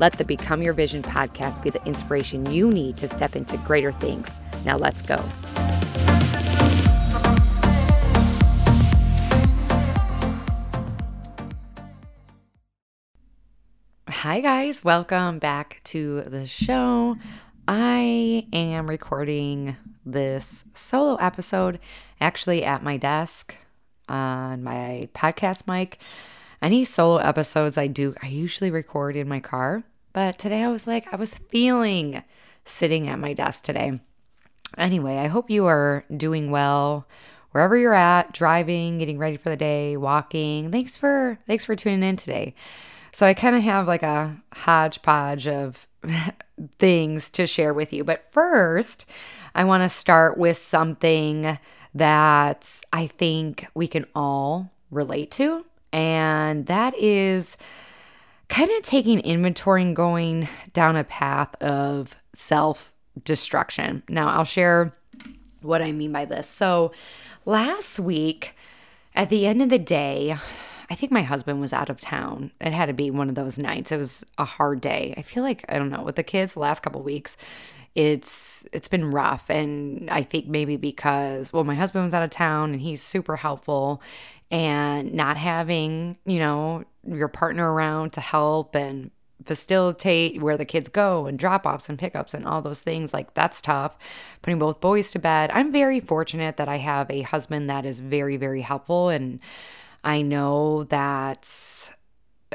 Let the Become Your Vision podcast be the inspiration you need to step into greater things. Now, let's go. Hi, guys. Welcome back to the show. I am recording this solo episode actually at my desk on my podcast mic. Any solo episodes I do, I usually record in my car. But today I was like, I was feeling sitting at my desk today. Anyway, I hope you are doing well wherever you're at, driving, getting ready for the day, walking. Thanks for thanks for tuning in today. So I kind of have like a hodgepodge of things to share with you. But first, I want to start with something that I think we can all relate to and that is kind of taking inventory and going down a path of self destruction. Now, I'll share what I mean by this. So, last week, at the end of the day, I think my husband was out of town. It had to be one of those nights. It was a hard day. I feel like I don't know with the kids the last couple weeks. It's it's been rough and I think maybe because well my husband was out of town and he's super helpful and not having, you know, your partner around to help and facilitate where the kids go and drop offs and pickups and all those things like that's tough putting both boys to bed. I'm very fortunate that i have a husband that is very very helpful and i know that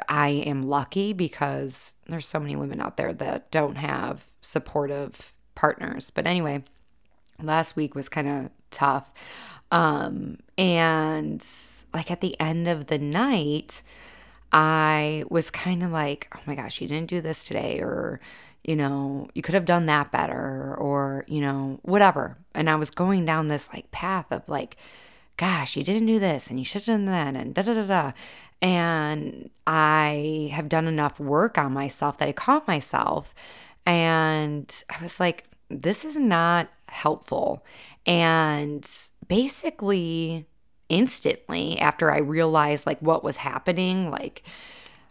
i am lucky because there's so many women out there that don't have supportive partners. But anyway last week was kind of tough um and like at the end of the night, I was kind of like, oh my gosh, you didn't do this today, or, you know, you could have done that better, or, you know, whatever. And I was going down this like path of like, gosh, you didn't do this, and you should have done that, and da da da da. And I have done enough work on myself that I caught myself. And I was like, this is not helpful. And basically, instantly after I realized like what was happening, like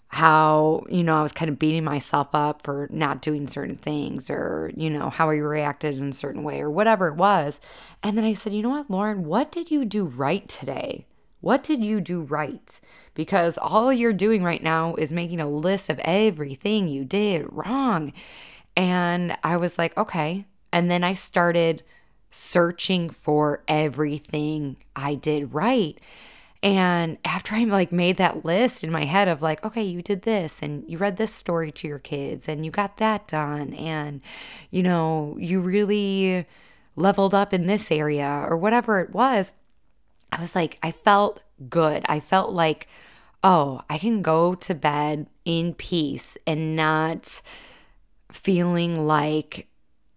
how, you know, I was kind of beating myself up for not doing certain things or, you know, how I reacted in a certain way or whatever it was. And then I said, you know what, Lauren, what did you do right today? What did you do right? Because all you're doing right now is making a list of everything you did wrong. And I was like, okay. And then I started searching for everything I did right. And after I like made that list in my head of like, okay, you did this and you read this story to your kids and you got that done and you know, you really leveled up in this area or whatever it was, I was like, I felt good. I felt like, oh, I can go to bed in peace and not feeling like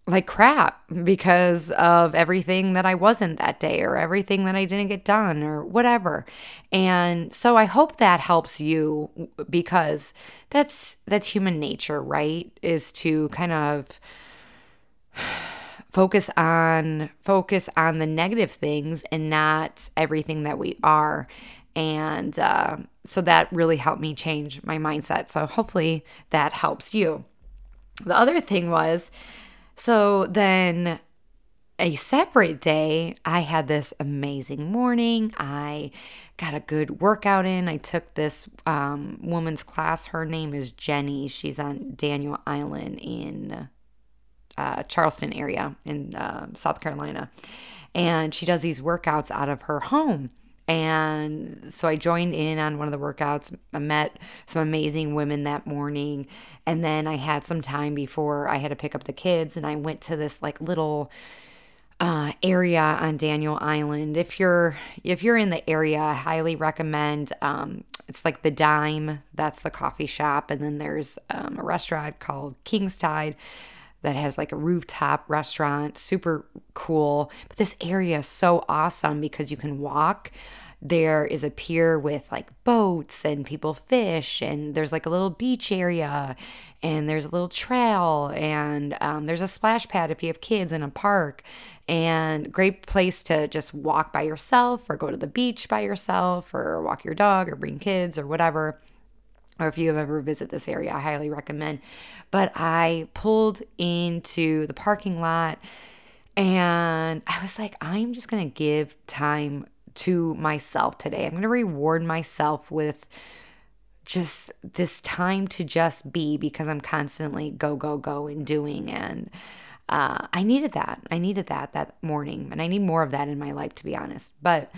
like crap because of everything that I wasn't that day or everything that I didn't get done or whatever. And so I hope that helps you because that's that's human nature, right? Is to kind of focus on focus on the negative things and not everything that we are and uh, so that really helped me change my mindset so hopefully that helps you the other thing was so then a separate day, I had this amazing morning. I got a good workout in. I took this um, woman's class. Her name is Jenny. She's on Daniel Island in uh, Charleston area in uh, South Carolina. And she does these workouts out of her home. And so I joined in on one of the workouts. I met some amazing women that morning. And then I had some time before I had to pick up the kids. And I went to this like little uh, area on Daniel Island. If you're if you're in the area, I highly recommend. Um, it's like the Dime. That's the coffee shop, and then there's um, a restaurant called King's Tide. That has like a rooftop restaurant, super cool. But this area is so awesome because you can walk. There is a pier with like boats and people fish, and there's like a little beach area, and there's a little trail, and um, there's a splash pad if you have kids in a park, and great place to just walk by yourself or go to the beach by yourself or walk your dog or bring kids or whatever or if you have ever visited this area, I highly recommend. But I pulled into the parking lot and I was like, I'm just going to give time to myself today. I'm going to reward myself with just this time to just be because I'm constantly go, go, go and doing. And uh, I needed that. I needed that that morning. And I need more of that in my life, to be honest. But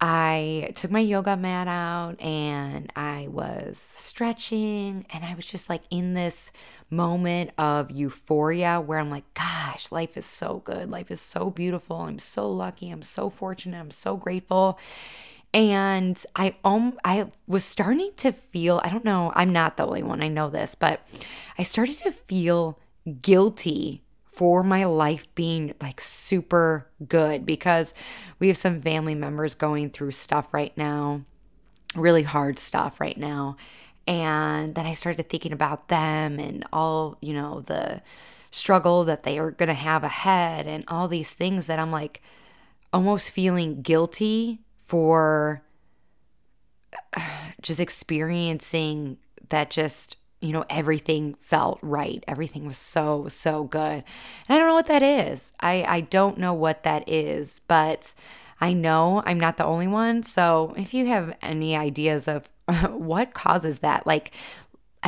I took my yoga mat out and I was stretching and I was just like in this moment of euphoria where I'm like, gosh, life is so good. Life is so beautiful. I'm so lucky. I'm so fortunate. I'm so grateful. And I um I was starting to feel, I don't know, I'm not the only one. I know this, but I started to feel guilty for my life being like super good because we have some family members going through stuff right now, really hard stuff right now. And then I started thinking about them and all, you know, the struggle that they are going to have ahead and all these things that I'm like almost feeling guilty for just experiencing that just you know, everything felt right. Everything was so, so good. And I don't know what that is. I, I don't know what that is, but I know I'm not the only one. So if you have any ideas of what causes that, like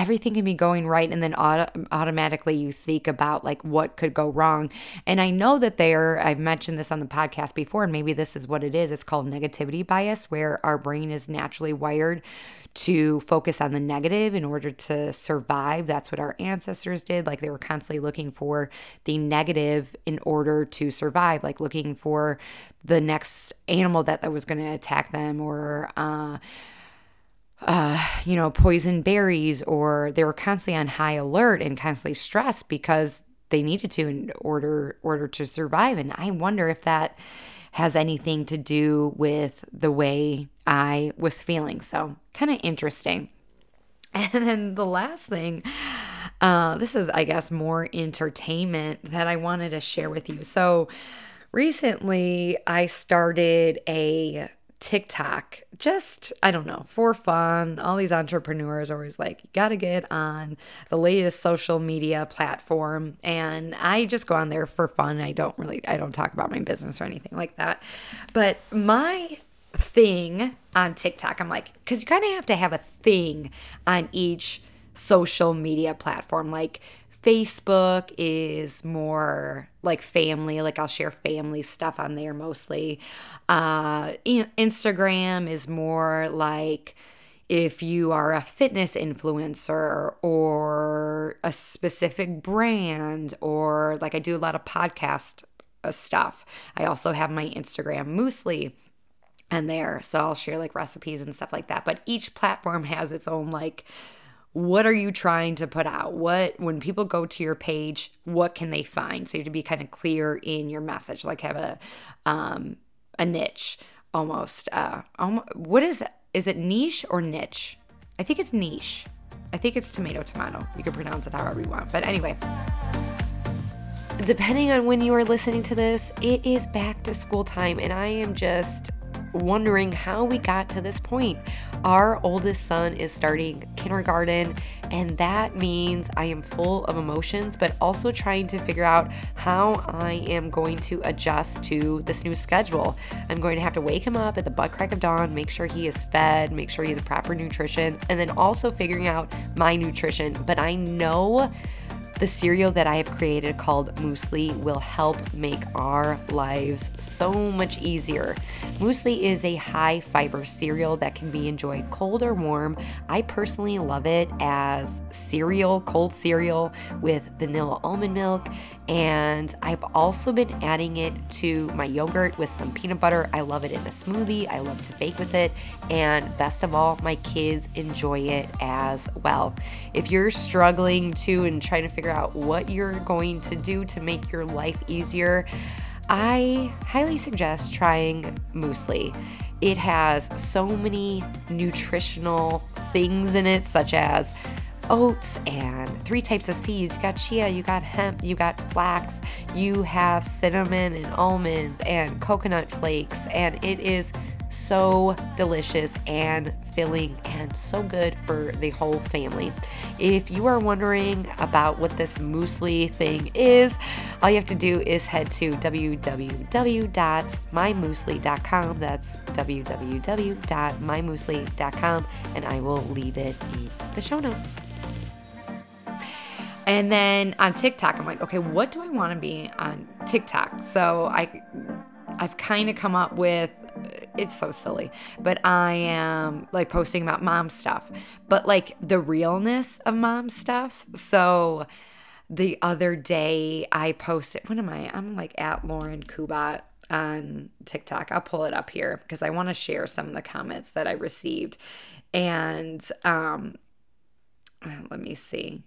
everything can be going right and then auto- automatically you think about like what could go wrong. And i know that there i've mentioned this on the podcast before and maybe this is what it is. It's called negativity bias where our brain is naturally wired to focus on the negative in order to survive. That's what our ancestors did. Like they were constantly looking for the negative in order to survive like looking for the next animal that, that was going to attack them or uh uh, you know, poison berries, or they were constantly on high alert and constantly stressed because they needed to in order order to survive. And I wonder if that has anything to do with the way I was feeling. So kind of interesting. And then the last thing, uh, this is, I guess, more entertainment that I wanted to share with you. So recently I started a TikTok, just, I don't know, for fun. All these entrepreneurs are always like, you got to get on the latest social media platform. And I just go on there for fun. I don't really, I don't talk about my business or anything like that. But my thing on TikTok, I'm like, because you kind of have to have a thing on each social media platform. Like, Facebook is more like family, like I'll share family stuff on there mostly. Uh, Instagram is more like if you are a fitness influencer or a specific brand, or like I do a lot of podcast uh, stuff. I also have my Instagram Moosely and there, so I'll share like recipes and stuff like that. But each platform has its own like what are you trying to put out? What when people go to your page what can they find? So you have to be kind of clear in your message like have a um a niche almost uh almost, what is, is it niche or niche? I think it's niche. I think it's tomato tomato. You can pronounce it however you want. But anyway depending on when you are listening to this it is back to school time and i am just wondering how we got to this point. Our oldest son is starting kindergarten, and that means I am full of emotions, but also trying to figure out how I am going to adjust to this new schedule. I'm going to have to wake him up at the butt crack of dawn, make sure he is fed, make sure he has proper nutrition, and then also figuring out my nutrition. But I know the cereal that I have created called Moosely will help make our lives so much easier. Moosely is a high fiber cereal that can be enjoyed cold or warm. I personally love it as cereal, cold cereal with vanilla almond milk And I've also been adding it to my yogurt with some peanut butter. I love it in a smoothie. I love to bake with it. And best of all, my kids enjoy it as well. If you're struggling to and trying to figure out what you're going to do to make your life easier, I highly suggest trying muesli. It has so many nutritional things in it, such as oats and three types of seeds. You got chia, you got hemp, you got flax, you have cinnamon and almonds and coconut flakes, and it is so delicious and filling and so good for the whole family. If you are wondering about what this muesli thing is, all you have to do is head to www.mymuesli.com. That's www.mymuesli.com, and I will leave it in the show notes. And then on TikTok, I'm like, okay, what do I want to be on TikTok? So I I've kind of come up with it's so silly, but I am like posting about mom stuff, but like the realness of mom stuff. So the other day I posted, what am I? I'm like at Lauren Kubat on TikTok. I'll pull it up here because I want to share some of the comments that I received. And um let me see.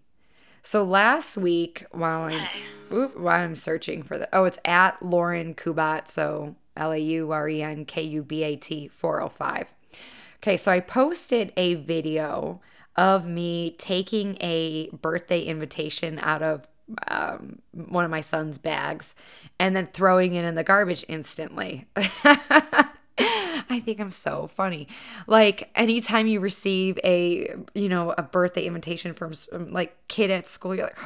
So last week, while I'm oop, while I'm searching for the oh, it's at Lauren Kubat, so L A U R E N K U B A T 405. Okay, so I posted a video of me taking a birthday invitation out of um, one of my son's bags and then throwing it in the garbage instantly. I think I'm so funny. Like anytime you receive a, you know, a birthday invitation from um, like kid at school, you're like,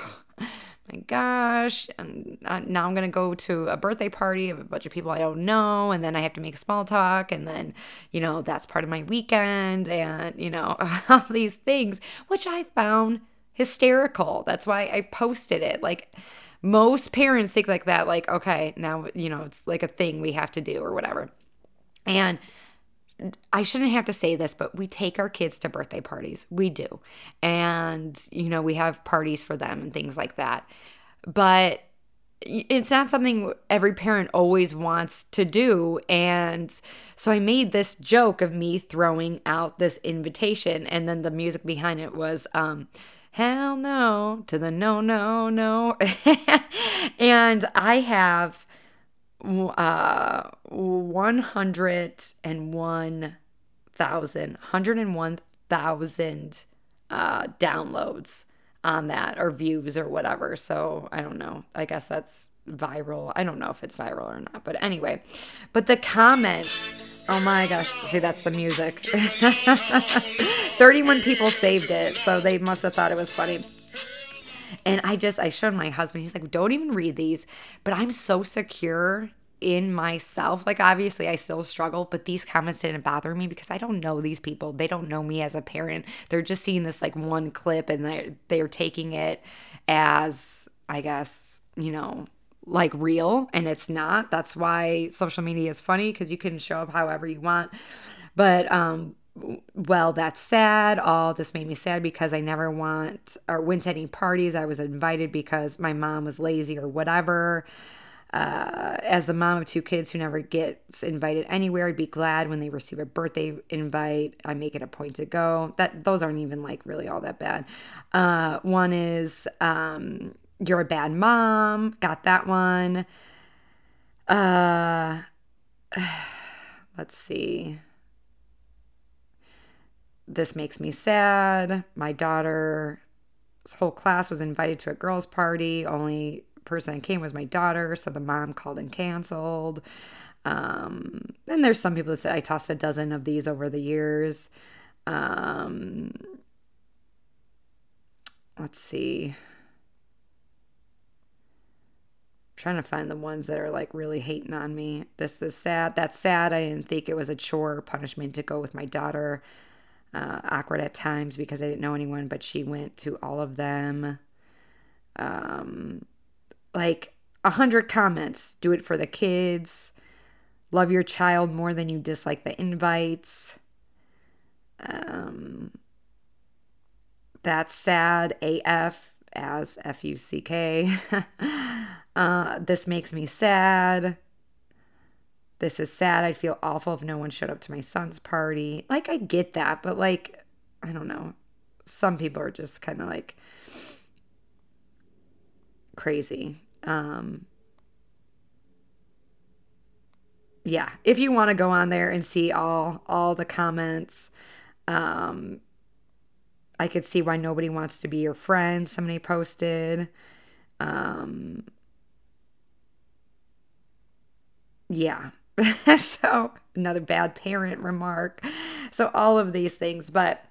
oh, my gosh, and uh, now I'm gonna go to a birthday party of a bunch of people I don't know, and then I have to make small talk, and then, you know, that's part of my weekend, and you know, all these things, which I found hysterical. That's why I posted it. Like most parents think like that, like, okay, now, you know, it's like a thing we have to do or whatever. And I shouldn't have to say this, but we take our kids to birthday parties. We do. And, you know, we have parties for them and things like that. But it's not something every parent always wants to do. And so I made this joke of me throwing out this invitation. And then the music behind it was, um, hell no to the no, no, no. and I have uh 101,000 101,000 uh downloads on that or views or whatever. So, I don't know. I guess that's viral. I don't know if it's viral or not, but anyway. But the comments Oh my gosh. See, that's the music. 31 people saved it, so they must have thought it was funny. And I just, I showed my husband, he's like, don't even read these. But I'm so secure in myself. Like, obviously, I still struggle, but these comments didn't bother me because I don't know these people. They don't know me as a parent. They're just seeing this like one clip and they're, they're taking it as, I guess, you know, like real and it's not. That's why social media is funny because you can show up however you want. But um well, that's sad. All this made me sad because I never want or went to any parties. I was invited because my mom was lazy or whatever. Uh, as the mom of two kids who never gets invited anywhere, I'd be glad when they receive a birthday invite. I make it a point to go. That those aren't even like really all that bad. Uh, one is um, you're a bad mom. Got that one. Uh, let's see. This makes me sad. My daughter's whole class was invited to a girls' party. Only person that came was my daughter, so the mom called and canceled. Um, and there's some people that said I tossed a dozen of these over the years. Um, let's see. trying to find the ones that are like really hating on me. This is sad. That's sad. I didn't think it was a chore or punishment to go with my daughter uh, awkward at times because I didn't know anyone, but she went to all of them. Um, like a hundred comments. Do it for the kids. Love your child more than you dislike the invites. Um, that's sad. AF as F U C K. uh, this makes me sad. This is sad. I'd feel awful if no one showed up to my son's party. Like, I get that, but like, I don't know. Some people are just kind of like crazy. Um, yeah, if you want to go on there and see all all the comments, um, I could see why nobody wants to be your friend. Somebody posted. Um, yeah. so another bad parent remark. So all of these things, but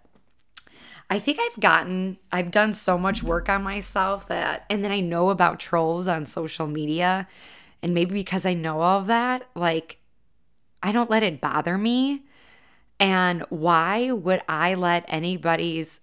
I think I've gotten I've done so much work on myself that and then I know about trolls on social media and maybe because I know all of that, like I don't let it bother me. And why would I let anybody's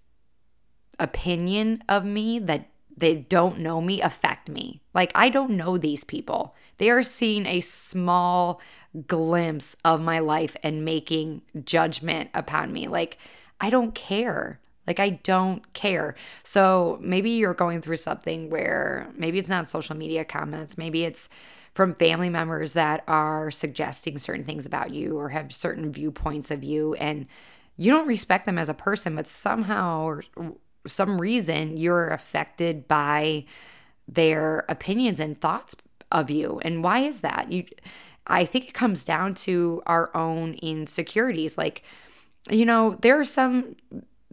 opinion of me that they don't know me affect me? Like, I don't know these people. They are seeing a small glimpse of my life and making judgment upon me. Like, I don't care. Like, I don't care. So maybe you're going through something where maybe it's not social media comments, maybe it's from family members that are suggesting certain things about you or have certain viewpoints of you and you don't respect them as a person but somehow or some reason you're affected by their opinions and thoughts of you and why is that you i think it comes down to our own insecurities like you know there are some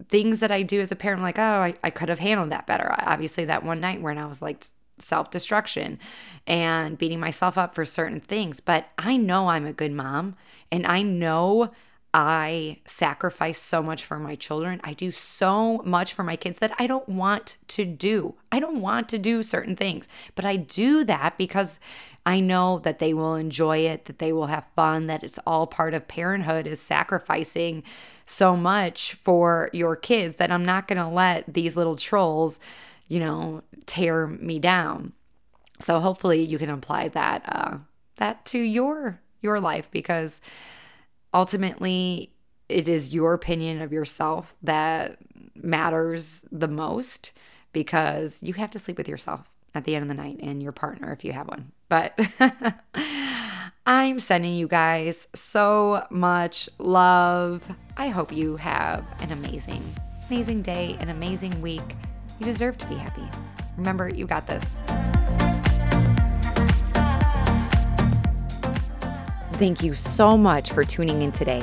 things that i do as a parent like oh i, I could have handled that better obviously that one night when i was like self destruction and beating myself up for certain things. But I know I'm a good mom and I know I sacrifice so much for my children. I do so much for my kids that I don't want to do. I don't want to do certain things, but I do that because I know that they will enjoy it, that they will have fun, that it's all part of parenthood is sacrificing so much for your kids that I'm not going to let these little trolls you know, tear me down. So hopefully you can apply that uh, that to your your life because ultimately it is your opinion of yourself that matters the most because you have to sleep with yourself at the end of the night and your partner if you have one. But I'm sending you guys so much love. I hope you have an amazing, amazing day, an amazing week. You deserve to be happy. Remember, you got this. Thank you so much for tuning in today.